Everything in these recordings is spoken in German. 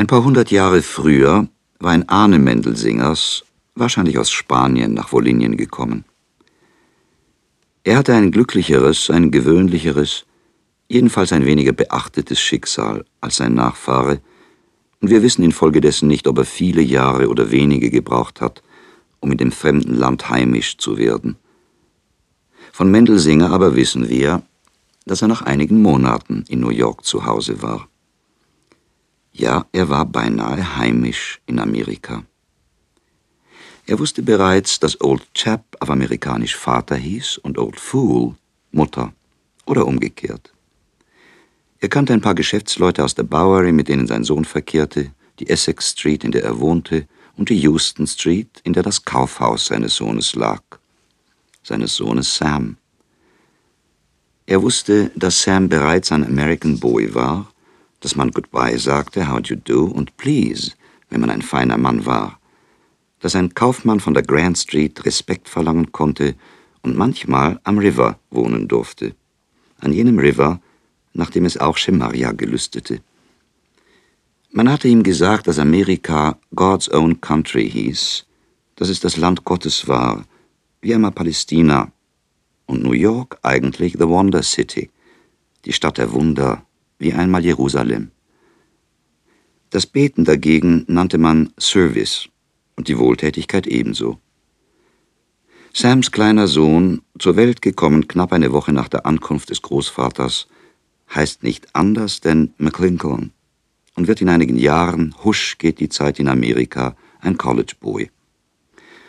Ein paar hundert Jahre früher war ein Ahne Mendelsingers, wahrscheinlich aus Spanien, nach Wolinien gekommen. Er hatte ein glücklicheres, ein gewöhnlicheres, jedenfalls ein weniger beachtetes Schicksal als sein Nachfahre, und wir wissen infolgedessen nicht, ob er viele Jahre oder wenige gebraucht hat, um in dem fremden Land heimisch zu werden. Von Mendelsinger aber wissen wir, dass er nach einigen Monaten in New York zu Hause war. Ja, er war beinahe heimisch in Amerika. Er wusste bereits, dass Old Chap auf amerikanisch Vater hieß und Old Fool Mutter oder umgekehrt. Er kannte ein paar Geschäftsleute aus der Bowery, mit denen sein Sohn verkehrte, die Essex Street, in der er wohnte, und die Houston Street, in der das Kaufhaus seines Sohnes lag. Seines Sohnes Sam. Er wusste, dass Sam bereits ein American Boy war, dass man Goodbye sagte, How do you do und Please, wenn man ein feiner Mann war, dass ein Kaufmann von der Grand Street Respekt verlangen konnte und manchmal am River wohnen durfte. An jenem River, nach dem es auch Schemaria gelüstete. Man hatte ihm gesagt, dass Amerika God's Own Country hieß, dass es das Land Gottes war, wie einmal Palästina, und New York eigentlich The Wonder City, die Stadt der Wunder, wie einmal Jerusalem. Das Beten dagegen nannte man Service und die Wohltätigkeit ebenso. Sams kleiner Sohn, zur Welt gekommen knapp eine Woche nach der Ankunft des Großvaters, heißt nicht anders denn McClincoln und wird in einigen Jahren, husch geht die Zeit in Amerika, ein College Boy.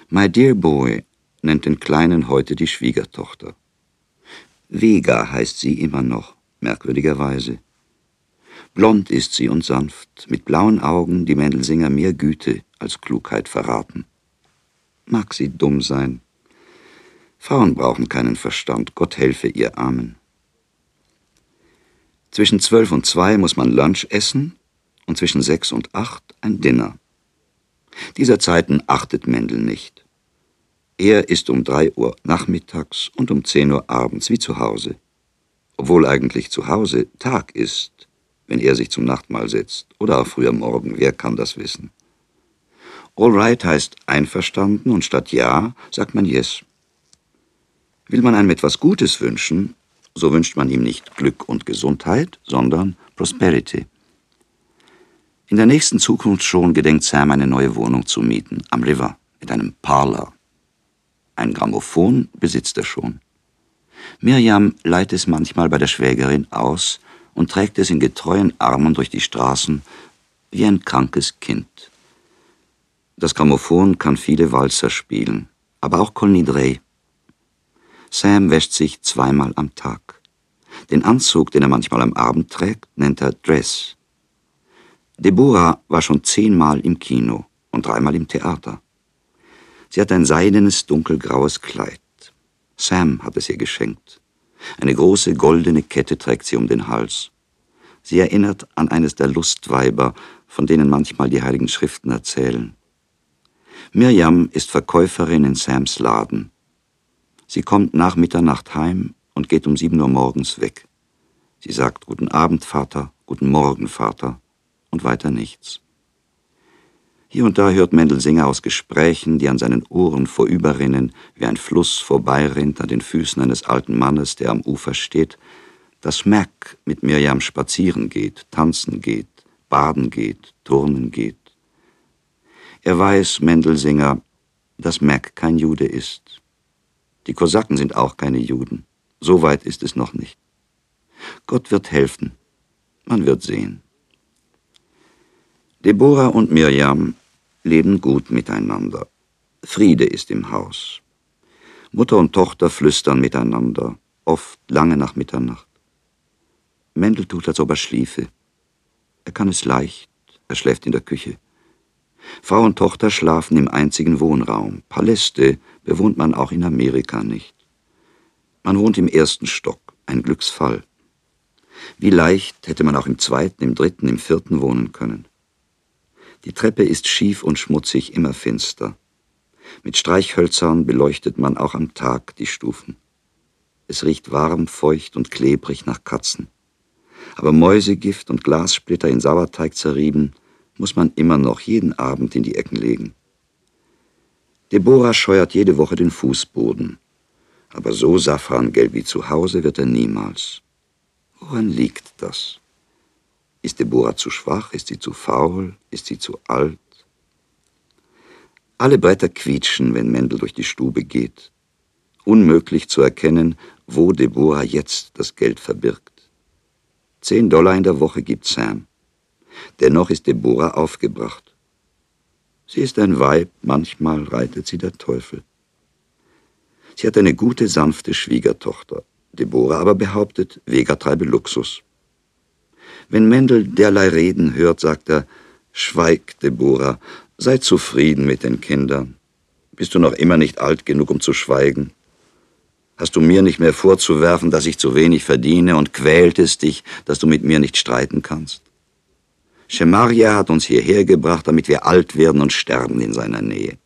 My dear boy nennt den Kleinen heute die Schwiegertochter. Vega heißt sie immer noch, merkwürdigerweise. Blond ist sie und sanft, mit blauen Augen, die Mendelsinger mehr Güte als Klugheit verraten. Mag sie dumm sein. Frauen brauchen keinen Verstand, Gott helfe ihr Armen. Zwischen zwölf und zwei muss man Lunch essen und zwischen sechs und acht ein Dinner. Dieser Zeiten achtet Mendel nicht. Er ist um drei Uhr nachmittags und um zehn Uhr abends wie zu Hause. Obwohl eigentlich zu Hause Tag ist, wenn er sich zum Nachtmahl setzt oder auch früher Morgen, wer kann das wissen? All right heißt einverstanden und statt ja sagt man yes. Will man einem etwas Gutes wünschen, so wünscht man ihm nicht Glück und Gesundheit, sondern Prosperity. In der nächsten Zukunft schon gedenkt Sam eine neue Wohnung zu mieten, am River, mit einem Parlor. Ein Grammophon besitzt er schon. Miriam leiht es manchmal bei der Schwägerin aus und trägt es in getreuen Armen durch die Straßen wie ein krankes Kind. Das Grammophon kann viele Walzer spielen, aber auch Colnidrey. Sam wäscht sich zweimal am Tag. Den Anzug, den er manchmal am Abend trägt, nennt er Dress. Deborah war schon zehnmal im Kino und dreimal im Theater. Sie hat ein seidenes, dunkelgraues Kleid. Sam hat es ihr geschenkt. Eine große goldene Kette trägt sie um den Hals. Sie erinnert an eines der Lustweiber, von denen manchmal die heiligen Schriften erzählen. Mirjam ist Verkäuferin in Sams Laden. Sie kommt nach Mitternacht heim und geht um sieben Uhr morgens weg. Sie sagt Guten Abend, Vater, Guten Morgen, Vater und weiter nichts. Hier und da hört Mendelsinger aus Gesprächen, die an seinen Ohren vorüberrinnen, wie ein Fluss vorbeirinnt an den Füßen eines alten Mannes, der am Ufer steht, dass Mac mit Mirjam spazieren geht, tanzen geht, baden geht, turnen geht. Er weiß, Mendelsinger, dass Mac kein Jude ist. Die Kosaken sind auch keine Juden. So weit ist es noch nicht. Gott wird helfen. Man wird sehen. Deborah und Mirjam leben gut miteinander. Friede ist im Haus. Mutter und Tochter flüstern miteinander, oft lange nach Mitternacht. Mendel tut, als ob er schliefe. Er kann es leicht, er schläft in der Küche. Frau und Tochter schlafen im einzigen Wohnraum. Paläste bewohnt man auch in Amerika nicht. Man wohnt im ersten Stock, ein Glücksfall. Wie leicht hätte man auch im zweiten, im dritten, im vierten wohnen können. Die Treppe ist schief und schmutzig, immer finster. Mit Streichhölzern beleuchtet man auch am Tag die Stufen. Es riecht warm, feucht und klebrig nach Katzen. Aber Mäusegift und Glassplitter in Sauerteig zerrieben muss man immer noch jeden Abend in die Ecken legen. Deborah scheuert jede Woche den Fußboden. Aber so safrangelb wie zu Hause wird er niemals. Woran liegt das? Ist Deborah zu schwach? Ist sie zu faul? Ist sie zu alt? Alle Bretter quietschen, wenn Mendel durch die Stube geht. Unmöglich zu erkennen, wo Deborah jetzt das Geld verbirgt. Zehn Dollar in der Woche gibt Sam. Dennoch ist Deborah aufgebracht. Sie ist ein Weib, manchmal reitet sie der Teufel. Sie hat eine gute, sanfte Schwiegertochter. Deborah aber behauptet, Vega treibe Luxus. Wenn Mendel derlei Reden hört, sagt er, Schweig, Deborah, sei zufrieden mit den Kindern. Bist du noch immer nicht alt genug, um zu schweigen? Hast du mir nicht mehr vorzuwerfen, dass ich zu wenig verdiene und quält es dich, dass du mit mir nicht streiten kannst? Shemaria hat uns hierher gebracht, damit wir alt werden und sterben in seiner Nähe.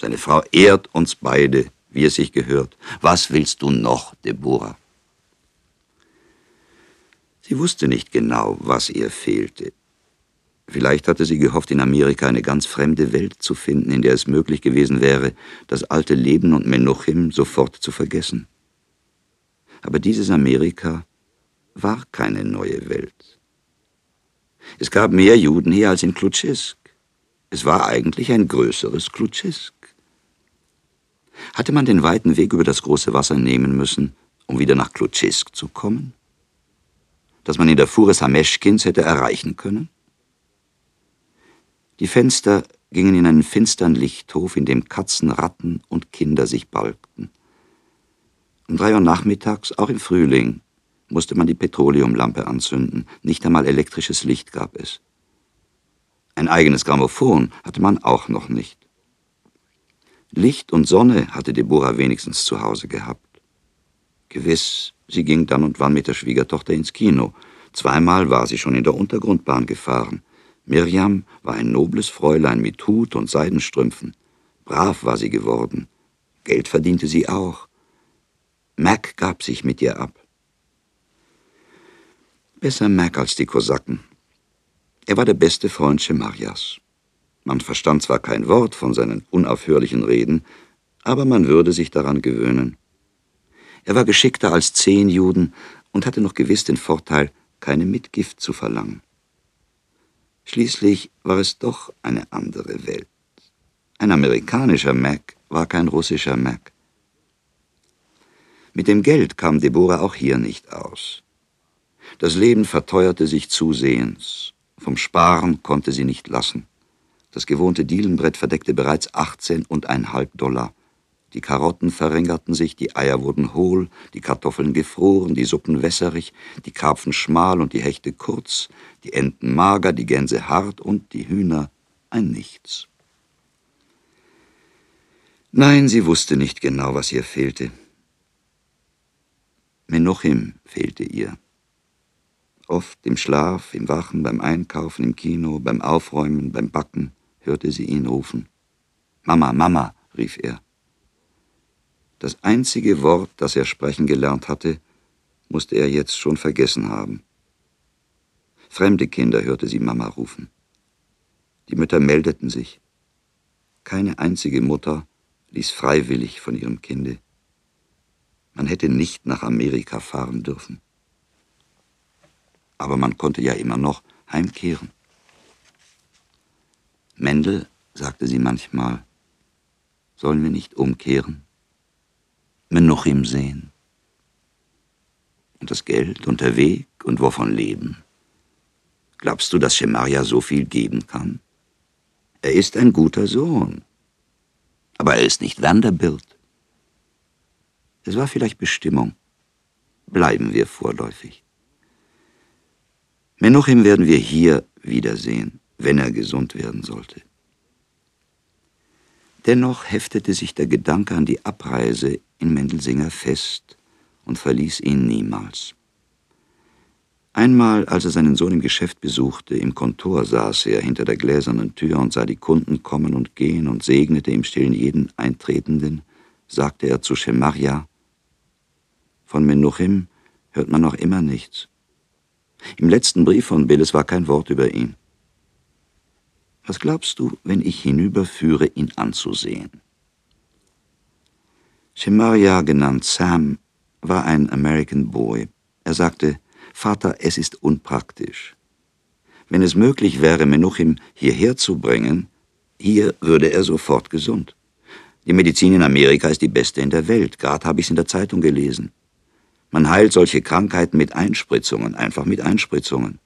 Seine Frau ehrt uns beide, wie es sich gehört. Was willst du noch, Deborah? Sie wusste nicht genau, was ihr fehlte. Vielleicht hatte sie gehofft, in Amerika eine ganz fremde Welt zu finden, in der es möglich gewesen wäre, das alte Leben und Menuchim sofort zu vergessen. Aber dieses Amerika war keine neue Welt. Es gab mehr Juden hier als in Klutschisk. Es war eigentlich ein größeres Klutschisk. Hatte man den weiten Weg über das große Wasser nehmen müssen, um wieder nach Klutschisk zu kommen? Dass man in der Fuhre Sameschkins hätte erreichen können? Die Fenster gingen in einen finstern Lichthof, in dem Katzen, Ratten und Kinder sich balgten. Um drei Uhr nachmittags, auch im Frühling, musste man die Petroleumlampe anzünden. Nicht einmal elektrisches Licht gab es. Ein eigenes Grammophon hatte man auch noch nicht. Licht und Sonne hatte Deborah wenigstens zu Hause gehabt. Gewiss, sie ging dann und wann mit der Schwiegertochter ins Kino. Zweimal war sie schon in der Untergrundbahn gefahren. Mirjam war ein nobles Fräulein mit Hut und Seidenstrümpfen. Brav war sie geworden. Geld verdiente sie auch. Mac gab sich mit ihr ab. Besser Mac als die Kosaken. Er war der beste Freund Schemarjas. Man verstand zwar kein Wort von seinen unaufhörlichen Reden, aber man würde sich daran gewöhnen. Er war geschickter als zehn Juden und hatte noch gewiss den Vorteil, keine Mitgift zu verlangen. Schließlich war es doch eine andere Welt. Ein amerikanischer Mac war kein russischer Mac. Mit dem Geld kam Deborah auch hier nicht aus. Das Leben verteuerte sich zusehends. Vom Sparen konnte sie nicht lassen. Das gewohnte Dielenbrett verdeckte bereits 18,5 Dollar. Die Karotten verringerten sich, die Eier wurden hohl, die Kartoffeln gefroren, die Suppen wässerig, die Karpfen schmal und die Hechte kurz, die Enten mager, die Gänse hart und die Hühner ein Nichts. Nein, sie wusste nicht genau, was ihr fehlte. Menuchim fehlte ihr. Oft im Schlaf, im Wachen, beim Einkaufen, im Kino, beim Aufräumen, beim Backen hörte sie ihn rufen. Mama, Mama, rief er. Das einzige Wort, das er sprechen gelernt hatte, musste er jetzt schon vergessen haben. Fremde Kinder hörte sie Mama rufen. Die Mütter meldeten sich. Keine einzige Mutter ließ freiwillig von ihrem Kinde. Man hätte nicht nach Amerika fahren dürfen. Aber man konnte ja immer noch heimkehren. Mendel, sagte sie manchmal, sollen wir nicht umkehren? Menuchim sehen. Und das Geld und der Weg und wovon leben? Glaubst du, dass Schemaria so viel geben kann? Er ist ein guter Sohn. Aber er ist nicht Vanderbilt. Es war vielleicht Bestimmung. Bleiben wir vorläufig. Menuchim werden wir hier wiedersehen wenn er gesund werden sollte. Dennoch heftete sich der Gedanke an die Abreise in Mendelsinger fest und verließ ihn niemals. Einmal, als er seinen Sohn im Geschäft besuchte, im Kontor saß er hinter der gläsernen Tür und sah die Kunden kommen und gehen und segnete im Stillen jeden Eintretenden, sagte er zu Schemaria, von Menuchim hört man noch immer nichts. Im letzten Brief von Billes war kein Wort über ihn. Was glaubst du, wenn ich hinüberführe, ihn anzusehen? Shemaria, genannt Sam, war ein American Boy. Er sagte, Vater, es ist unpraktisch. Wenn es möglich wäre, Menuchim hierher zu bringen, hier würde er sofort gesund. Die Medizin in Amerika ist die beste in der Welt. Gerade habe ich es in der Zeitung gelesen. Man heilt solche Krankheiten mit Einspritzungen, einfach mit Einspritzungen.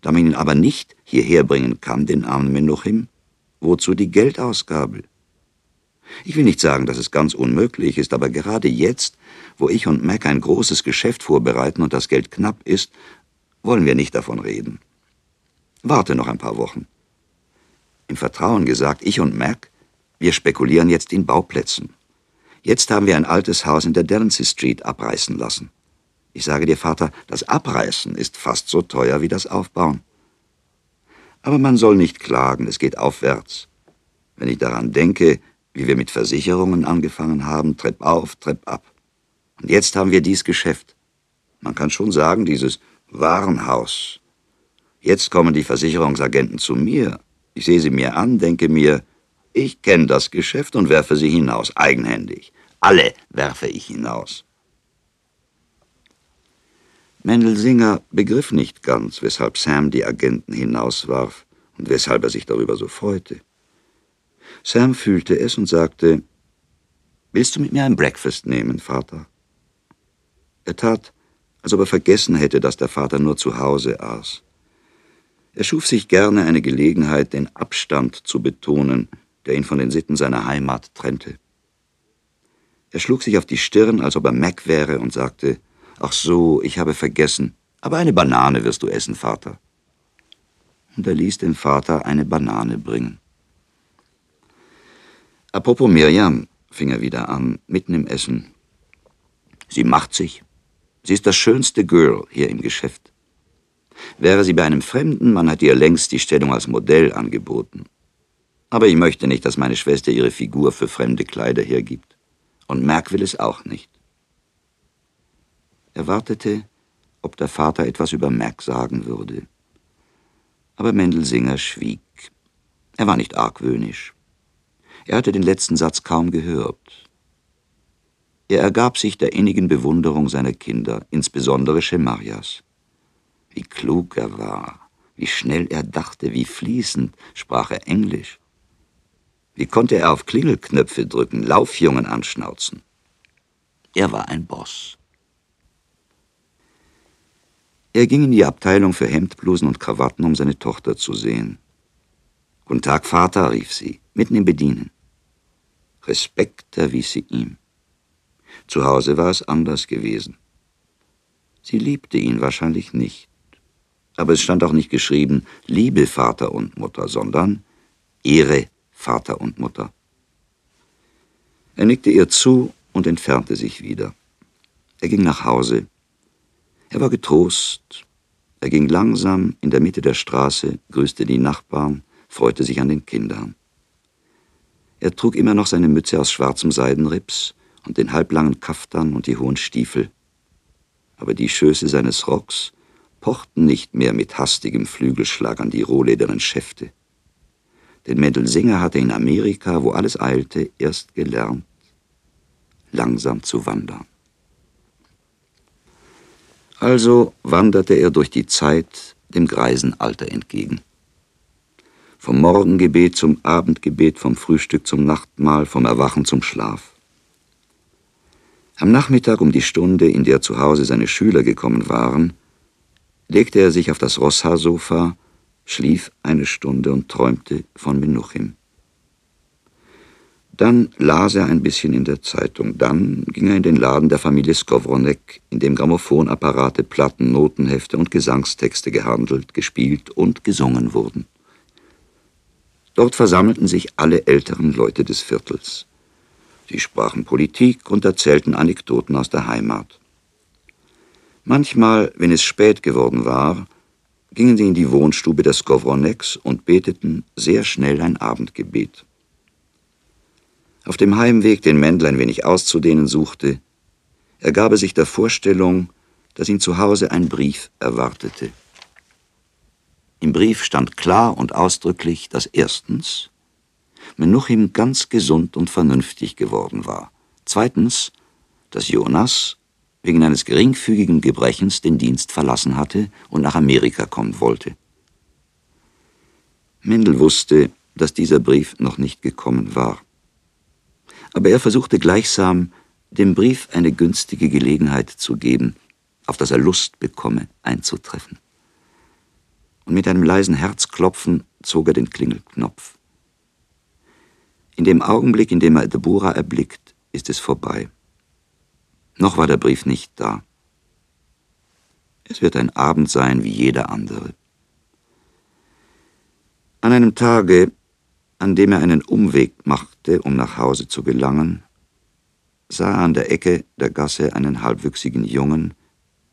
Da man ihn aber nicht hierher bringen kann, den armen Menuchim, wozu die Geldausgabe? Ich will nicht sagen, dass es ganz unmöglich ist, aber gerade jetzt, wo ich und Mac ein großes Geschäft vorbereiten und das Geld knapp ist, wollen wir nicht davon reden. Warte noch ein paar Wochen. Im Vertrauen gesagt, ich und Mac, wir spekulieren jetzt in Bauplätzen. Jetzt haben wir ein altes Haus in der Delancey Street abreißen lassen. Ich sage dir, Vater, das Abreißen ist fast so teuer wie das Aufbauen. Aber man soll nicht klagen, es geht aufwärts. Wenn ich daran denke, wie wir mit Versicherungen angefangen haben, Trepp auf, Trepp ab. Und jetzt haben wir dies Geschäft. Man kann schon sagen, dieses Warenhaus. Jetzt kommen die Versicherungsagenten zu mir. Ich sehe sie mir an, denke mir, ich kenne das Geschäft und werfe sie hinaus, eigenhändig. Alle werfe ich hinaus. Mendelsinger begriff nicht ganz, weshalb Sam die Agenten hinauswarf und weshalb er sich darüber so freute. Sam fühlte es und sagte, Willst du mit mir ein Breakfast nehmen, Vater? Er tat, als ob er vergessen hätte, dass der Vater nur zu Hause aß. Er schuf sich gerne eine Gelegenheit, den Abstand zu betonen, der ihn von den Sitten seiner Heimat trennte. Er schlug sich auf die Stirn, als ob er Mac wäre, und sagte, Ach so, ich habe vergessen, aber eine Banane wirst du essen, Vater. Und er ließ den Vater eine Banane bringen. Apropos Miriam, fing er wieder an, mitten im Essen. Sie macht sich. Sie ist das schönste Girl hier im Geschäft. Wäre sie bei einem Fremden, man hat ihr längst die Stellung als Modell angeboten. Aber ich möchte nicht, dass meine Schwester ihre Figur für fremde Kleider hergibt. Und Merk will es auch nicht. Er wartete, ob der Vater etwas über Merk sagen würde. Aber Mendelsinger schwieg. Er war nicht argwöhnisch. Er hatte den letzten Satz kaum gehört. Er ergab sich der innigen Bewunderung seiner Kinder, insbesondere Schemarias. Wie klug er war, wie schnell er dachte, wie fließend sprach er Englisch. Wie konnte er auf Klingelknöpfe drücken, Laufjungen anschnauzen? Er war ein Boss. Er ging in die Abteilung für Hemdblusen und Krawatten, um seine Tochter zu sehen. Guten Tag, Vater, rief sie, mitten im Bedienen. Respekt erwies sie ihm. Zu Hause war es anders gewesen. Sie liebte ihn wahrscheinlich nicht. Aber es stand auch nicht geschrieben, liebe Vater und Mutter, sondern Ehre Vater und Mutter. Er nickte ihr zu und entfernte sich wieder. Er ging nach Hause. Er war getrost. Er ging langsam in der Mitte der Straße, grüßte die Nachbarn, freute sich an den Kindern. Er trug immer noch seine Mütze aus schwarzem Seidenrips und den halblangen Kaftan und die hohen Stiefel. Aber die Schöße seines Rocks pochten nicht mehr mit hastigem Flügelschlag an die rohledernen Schäfte. Denn Mendelsinger hatte in Amerika, wo alles eilte, erst gelernt, langsam zu wandern. Also wanderte er durch die Zeit dem greisen Alter entgegen. Vom Morgengebet zum Abendgebet, vom Frühstück zum Nachtmahl, vom Erwachen zum Schlaf. Am Nachmittag um die Stunde, in der zu Hause seine Schüler gekommen waren, legte er sich auf das Rosshaarsofa, schlief eine Stunde und träumte von Menuchim. Dann las er ein bisschen in der Zeitung. Dann ging er in den Laden der Familie Skowronek, in dem Grammophonapparate, Platten, Notenhefte und Gesangstexte gehandelt, gespielt und gesungen wurden. Dort versammelten sich alle älteren Leute des Viertels. Sie sprachen Politik und erzählten Anekdoten aus der Heimat. Manchmal, wenn es spät geworden war, gingen sie in die Wohnstube des Skowroneks und beteten sehr schnell ein Abendgebet. Auf dem Heimweg, den Mendel ein wenig auszudehnen suchte, ergab er sich der Vorstellung, dass ihn zu Hause ein Brief erwartete. Im Brief stand klar und ausdrücklich, dass erstens Menuchim ganz gesund und vernünftig geworden war. Zweitens, dass Jonas wegen eines geringfügigen Gebrechens den Dienst verlassen hatte und nach Amerika kommen wollte. Mendel wusste, dass dieser Brief noch nicht gekommen war. Aber er versuchte gleichsam, dem Brief eine günstige Gelegenheit zu geben, auf dass er Lust bekomme, einzutreffen. Und mit einem leisen Herzklopfen zog er den Klingelknopf. In dem Augenblick, in dem er Deborah erblickt, ist es vorbei. Noch war der Brief nicht da. Es wird ein Abend sein wie jeder andere. An einem Tage, an dem er einen Umweg machte, um nach Hause zu gelangen, sah er an der Ecke der Gasse einen halbwüchsigen Jungen,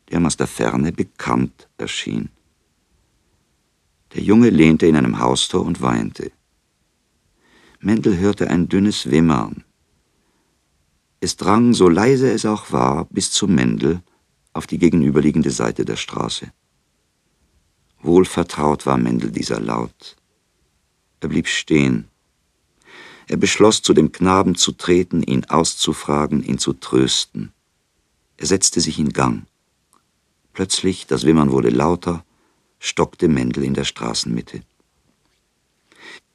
der ihm aus der Ferne bekannt erschien. Der Junge lehnte in einem Haustor und weinte. Mendel hörte ein dünnes Wimmern. Es drang, so leise es auch war, bis zu Mendel auf die gegenüberliegende Seite der Straße. Wohlvertraut war Mendel dieser Laut. Er blieb stehen. Er beschloss, zu dem Knaben zu treten, ihn auszufragen, ihn zu trösten. Er setzte sich in Gang. Plötzlich, das Wimmern wurde lauter, stockte Mendel in der Straßenmitte.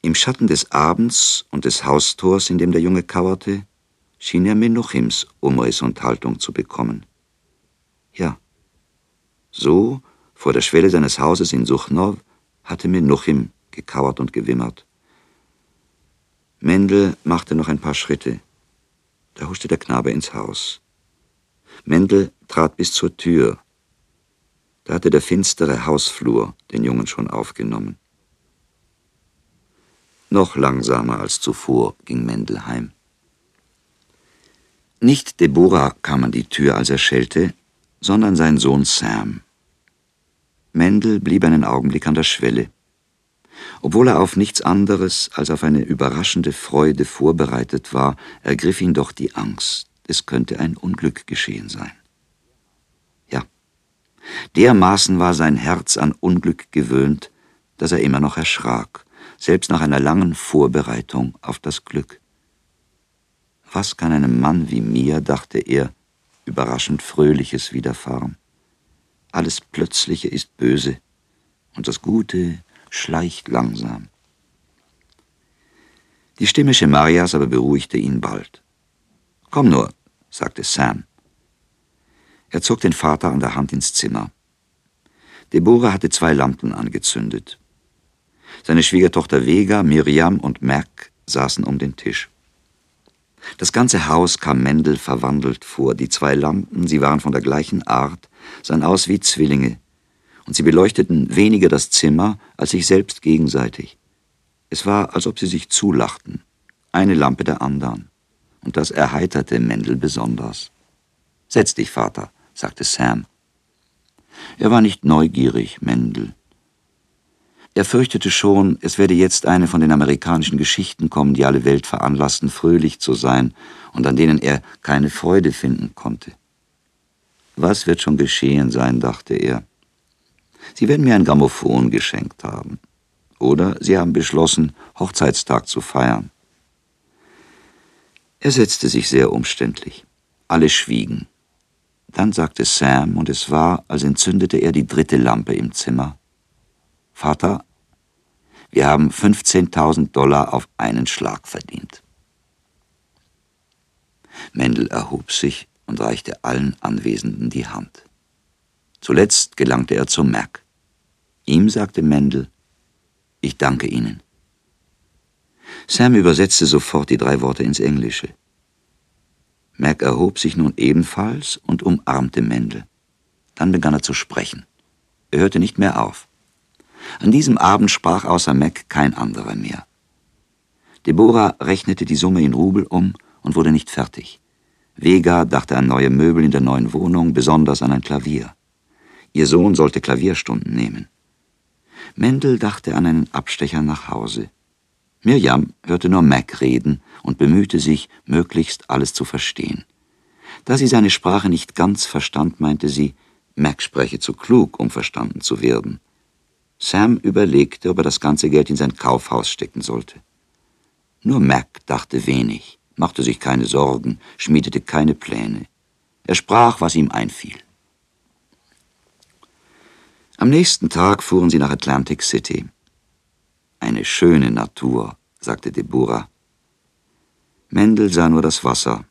Im Schatten des Abends und des Haustors, in dem der Junge kauerte, schien er Menuchims Umriss und Haltung zu bekommen. Ja, so, vor der Schwelle seines Hauses in Suchnow, hatte Menuchim gekauert und gewimmert. Mendel machte noch ein paar Schritte. Da huschte der Knabe ins Haus. Mendel trat bis zur Tür. Da hatte der finstere Hausflur den Jungen schon aufgenommen. Noch langsamer als zuvor ging Mendel heim. Nicht Deborah kam an die Tür, als er schellte, sondern sein Sohn Sam. Mendel blieb einen Augenblick an der Schwelle. Obwohl er auf nichts anderes als auf eine überraschende Freude vorbereitet war, ergriff ihn doch die Angst, es könnte ein Unglück geschehen sein. Ja, dermaßen war sein Herz an Unglück gewöhnt, dass er immer noch erschrak selbst nach einer langen Vorbereitung auf das Glück. Was kann einem Mann wie mir, dachte er, überraschend Fröhliches widerfahren? Alles Plötzliche ist böse, und das Gute schleicht langsam. Die Stimme Schemarias aber beruhigte ihn bald. Komm nur, sagte Sam. Er zog den Vater an der Hand ins Zimmer. Deborah hatte zwei Lampen angezündet. Seine Schwiegertochter Vega, Miriam und Mac saßen um den Tisch. Das ganze Haus kam Mendel verwandelt vor. Die zwei Lampen, sie waren von der gleichen Art, sahen aus wie Zwillinge, und sie beleuchteten weniger das Zimmer als sich selbst gegenseitig. Es war, als ob sie sich zulachten, eine Lampe der anderen, und das erheiterte Mendel besonders. Setz dich, Vater, sagte Sam. Er war nicht neugierig, Mendel. Er fürchtete schon, es werde jetzt eine von den amerikanischen Geschichten kommen, die alle Welt veranlassten, fröhlich zu sein und an denen er keine Freude finden konnte. Was wird schon geschehen sein, dachte er. Sie werden mir ein Grammophon geschenkt haben. Oder sie haben beschlossen, Hochzeitstag zu feiern. Er setzte sich sehr umständlich. Alle schwiegen. Dann sagte Sam, und es war, als entzündete er die dritte Lampe im Zimmer. Vater, wir haben 15.000 Dollar auf einen Schlag verdient. Mendel erhob sich und reichte allen Anwesenden die Hand. Zuletzt gelangte er zum Mac. Ihm sagte Mendel, ich danke Ihnen. Sam übersetzte sofort die drei Worte ins Englische. Mac erhob sich nun ebenfalls und umarmte Mendel. Dann begann er zu sprechen. Er hörte nicht mehr auf. An diesem Abend sprach außer Mac kein anderer mehr. Deborah rechnete die Summe in Rubel um und wurde nicht fertig. Vega dachte an neue Möbel in der neuen Wohnung, besonders an ein Klavier. Ihr Sohn sollte Klavierstunden nehmen. Mendel dachte an einen Abstecher nach Hause. Mirjam hörte nur Mac reden und bemühte sich, möglichst alles zu verstehen. Da sie seine Sprache nicht ganz verstand, meinte sie, Mac spreche zu klug, um verstanden zu werden. Sam überlegte, ob er das ganze Geld in sein Kaufhaus stecken sollte. Nur Mac dachte wenig, machte sich keine Sorgen, schmiedete keine Pläne. Er sprach, was ihm einfiel. Am nächsten Tag fuhren sie nach Atlantic City. Eine schöne Natur, sagte Deborah. Mendel sah nur das Wasser.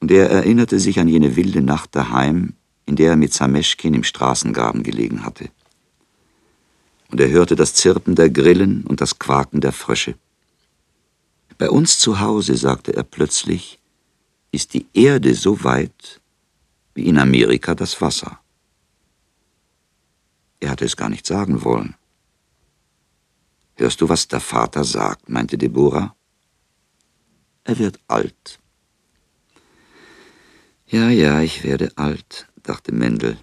Und er erinnerte sich an jene wilde Nacht daheim, in der er mit Sameschkin im Straßengraben gelegen hatte. Und er hörte das Zirpen der Grillen und das Quaken der Frösche. Bei uns zu Hause, sagte er plötzlich, ist die Erde so weit wie in Amerika das Wasser. Er hatte es gar nicht sagen wollen. Hörst du, was der Vater sagt? meinte Deborah. Er wird alt. Ja, ja, ich werde alt, dachte Mendel.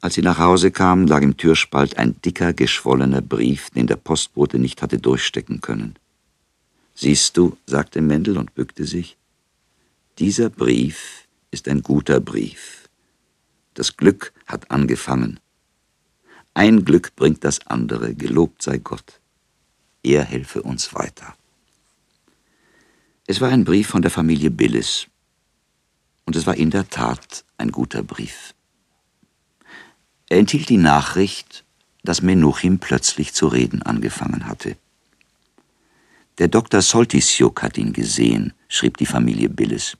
Als sie nach Hause kamen, lag im Türspalt ein dicker, geschwollener Brief, den der Postbote nicht hatte durchstecken können. Siehst du, sagte Mendel und bückte sich, dieser Brief ist ein guter Brief. Das Glück hat angefangen. Ein Glück bringt das andere, gelobt sei Gott. Er helfe uns weiter. Es war ein Brief von der Familie Billis. Und es war in der Tat ein guter Brief. Er enthielt die Nachricht, dass Menuchim plötzlich zu reden angefangen hatte. Der Dr. Soltisjuk hat ihn gesehen, schrieb die Familie Billis.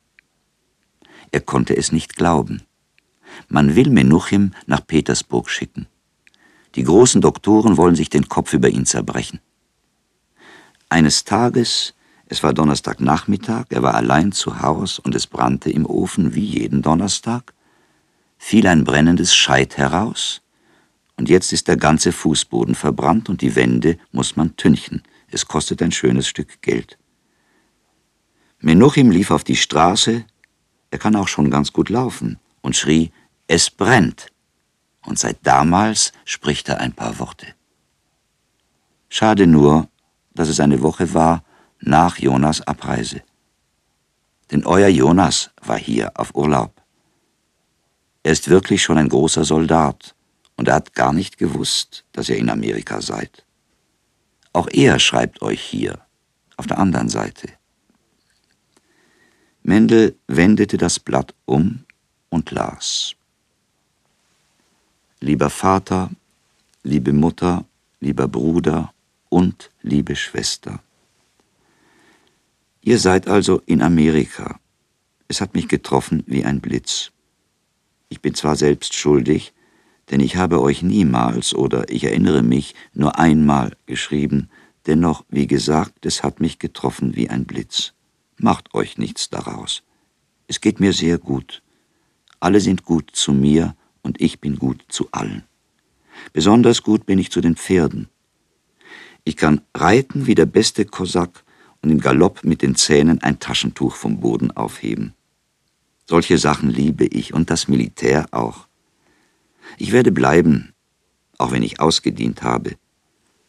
Er konnte es nicht glauben. Man will Menuchim nach Petersburg schicken. Die großen Doktoren wollen sich den Kopf über ihn zerbrechen. Eines Tages, es war Donnerstagnachmittag, er war allein zu Haus und es brannte im Ofen wie jeden Donnerstag, fiel ein brennendes Scheit heraus, und jetzt ist der ganze Fußboden verbrannt und die Wände muss man tünchen. Es kostet ein schönes Stück Geld. Menuchim lief auf die Straße, er kann auch schon ganz gut laufen, und schrie, es brennt und seit damals spricht er ein paar Worte. Schade nur, dass es eine Woche war nach Jonas Abreise. Denn euer Jonas war hier auf Urlaub. Er ist wirklich schon ein großer Soldat und er hat gar nicht gewusst, dass ihr in Amerika seid. Auch er schreibt euch hier, auf der anderen Seite. Mendel wendete das Blatt um und las. Lieber Vater, liebe Mutter, lieber Bruder und liebe Schwester. Ihr seid also in Amerika. Es hat mich getroffen wie ein Blitz. Ich bin zwar selbst schuldig, denn ich habe euch niemals oder ich erinnere mich nur einmal geschrieben, dennoch, wie gesagt, es hat mich getroffen wie ein Blitz. Macht euch nichts daraus. Es geht mir sehr gut. Alle sind gut zu mir, und ich bin gut zu allen. Besonders gut bin ich zu den Pferden. Ich kann reiten wie der beste Kosak und im Galopp mit den Zähnen ein Taschentuch vom Boden aufheben. Solche Sachen liebe ich und das Militär auch. Ich werde bleiben, auch wenn ich ausgedient habe.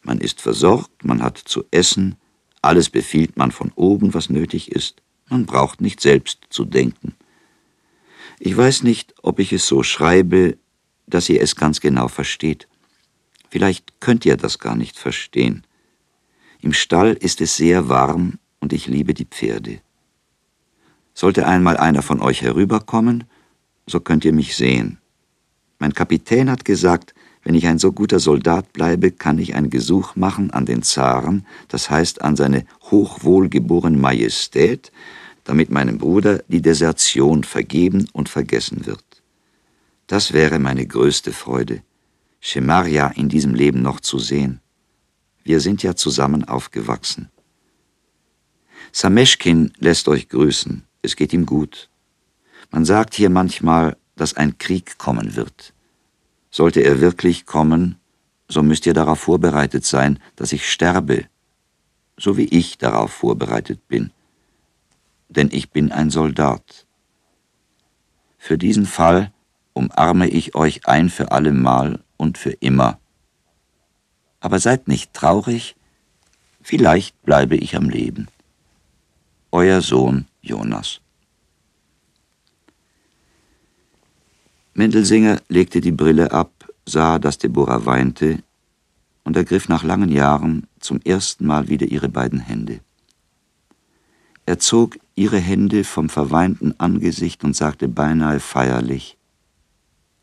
Man ist versorgt, man hat zu essen, alles befiehlt man von oben, was nötig ist, man braucht nicht selbst zu denken. Ich weiß nicht, ob ich es so schreibe, dass ihr es ganz genau versteht. Vielleicht könnt ihr das gar nicht verstehen. Im Stall ist es sehr warm und ich liebe die Pferde. Sollte einmal einer von euch herüberkommen, so könnt ihr mich sehen. Mein Kapitän hat gesagt, wenn ich ein so guter Soldat bleibe, kann ich ein Gesuch machen an den Zaren, das heißt an seine hochwohlgeborene Majestät, damit meinem Bruder die Desertion vergeben und vergessen wird. Das wäre meine größte Freude, Schemaria in diesem Leben noch zu sehen. Wir sind ja zusammen aufgewachsen. Sameschkin lässt euch grüßen, es geht ihm gut. Man sagt hier manchmal, dass ein Krieg kommen wird. Sollte er wirklich kommen, so müsst ihr darauf vorbereitet sein, dass ich sterbe, so wie ich darauf vorbereitet bin denn ich bin ein Soldat. Für diesen Fall umarme ich euch ein für allemal und für immer. Aber seid nicht traurig, vielleicht bleibe ich am Leben. Euer Sohn Jonas. Mendelsinger legte die Brille ab, sah, dass Deborah weinte und ergriff nach langen Jahren zum ersten Mal wieder ihre beiden Hände. Er zog ihre Hände vom verweinten Angesicht und sagte beinahe feierlich,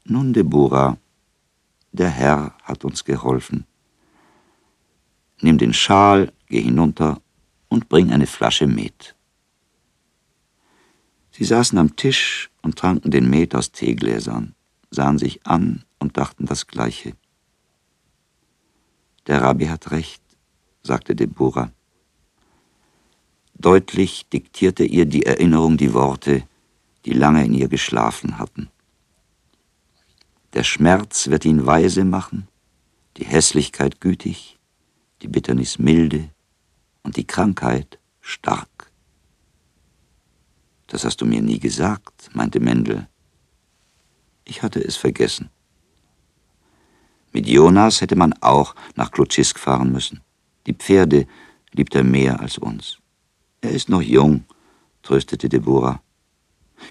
Nun, Deborah, der Herr hat uns geholfen. Nimm den Schal, geh hinunter und bring eine Flasche Met. Sie saßen am Tisch und tranken den Met aus Teegläsern, sahen sich an und dachten das Gleiche. Der Rabbi hat recht, sagte Deborah. Deutlich diktierte ihr die Erinnerung die Worte, die lange in ihr geschlafen hatten. Der Schmerz wird ihn weise machen, die Hässlichkeit gütig, die Bitternis milde und die Krankheit stark. Das hast du mir nie gesagt, meinte Mendel. Ich hatte es vergessen. Mit Jonas hätte man auch nach Klutschisk fahren müssen. Die Pferde liebt er mehr als uns. Er ist noch jung, tröstete Deborah.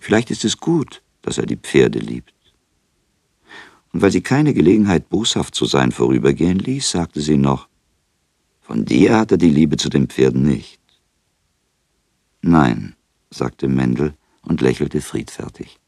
Vielleicht ist es gut, dass er die Pferde liebt. Und weil sie keine Gelegenheit, boshaft zu sein, vorübergehen ließ, sagte sie noch, von dir hat er die Liebe zu den Pferden nicht. Nein, sagte Mendel und lächelte friedfertig.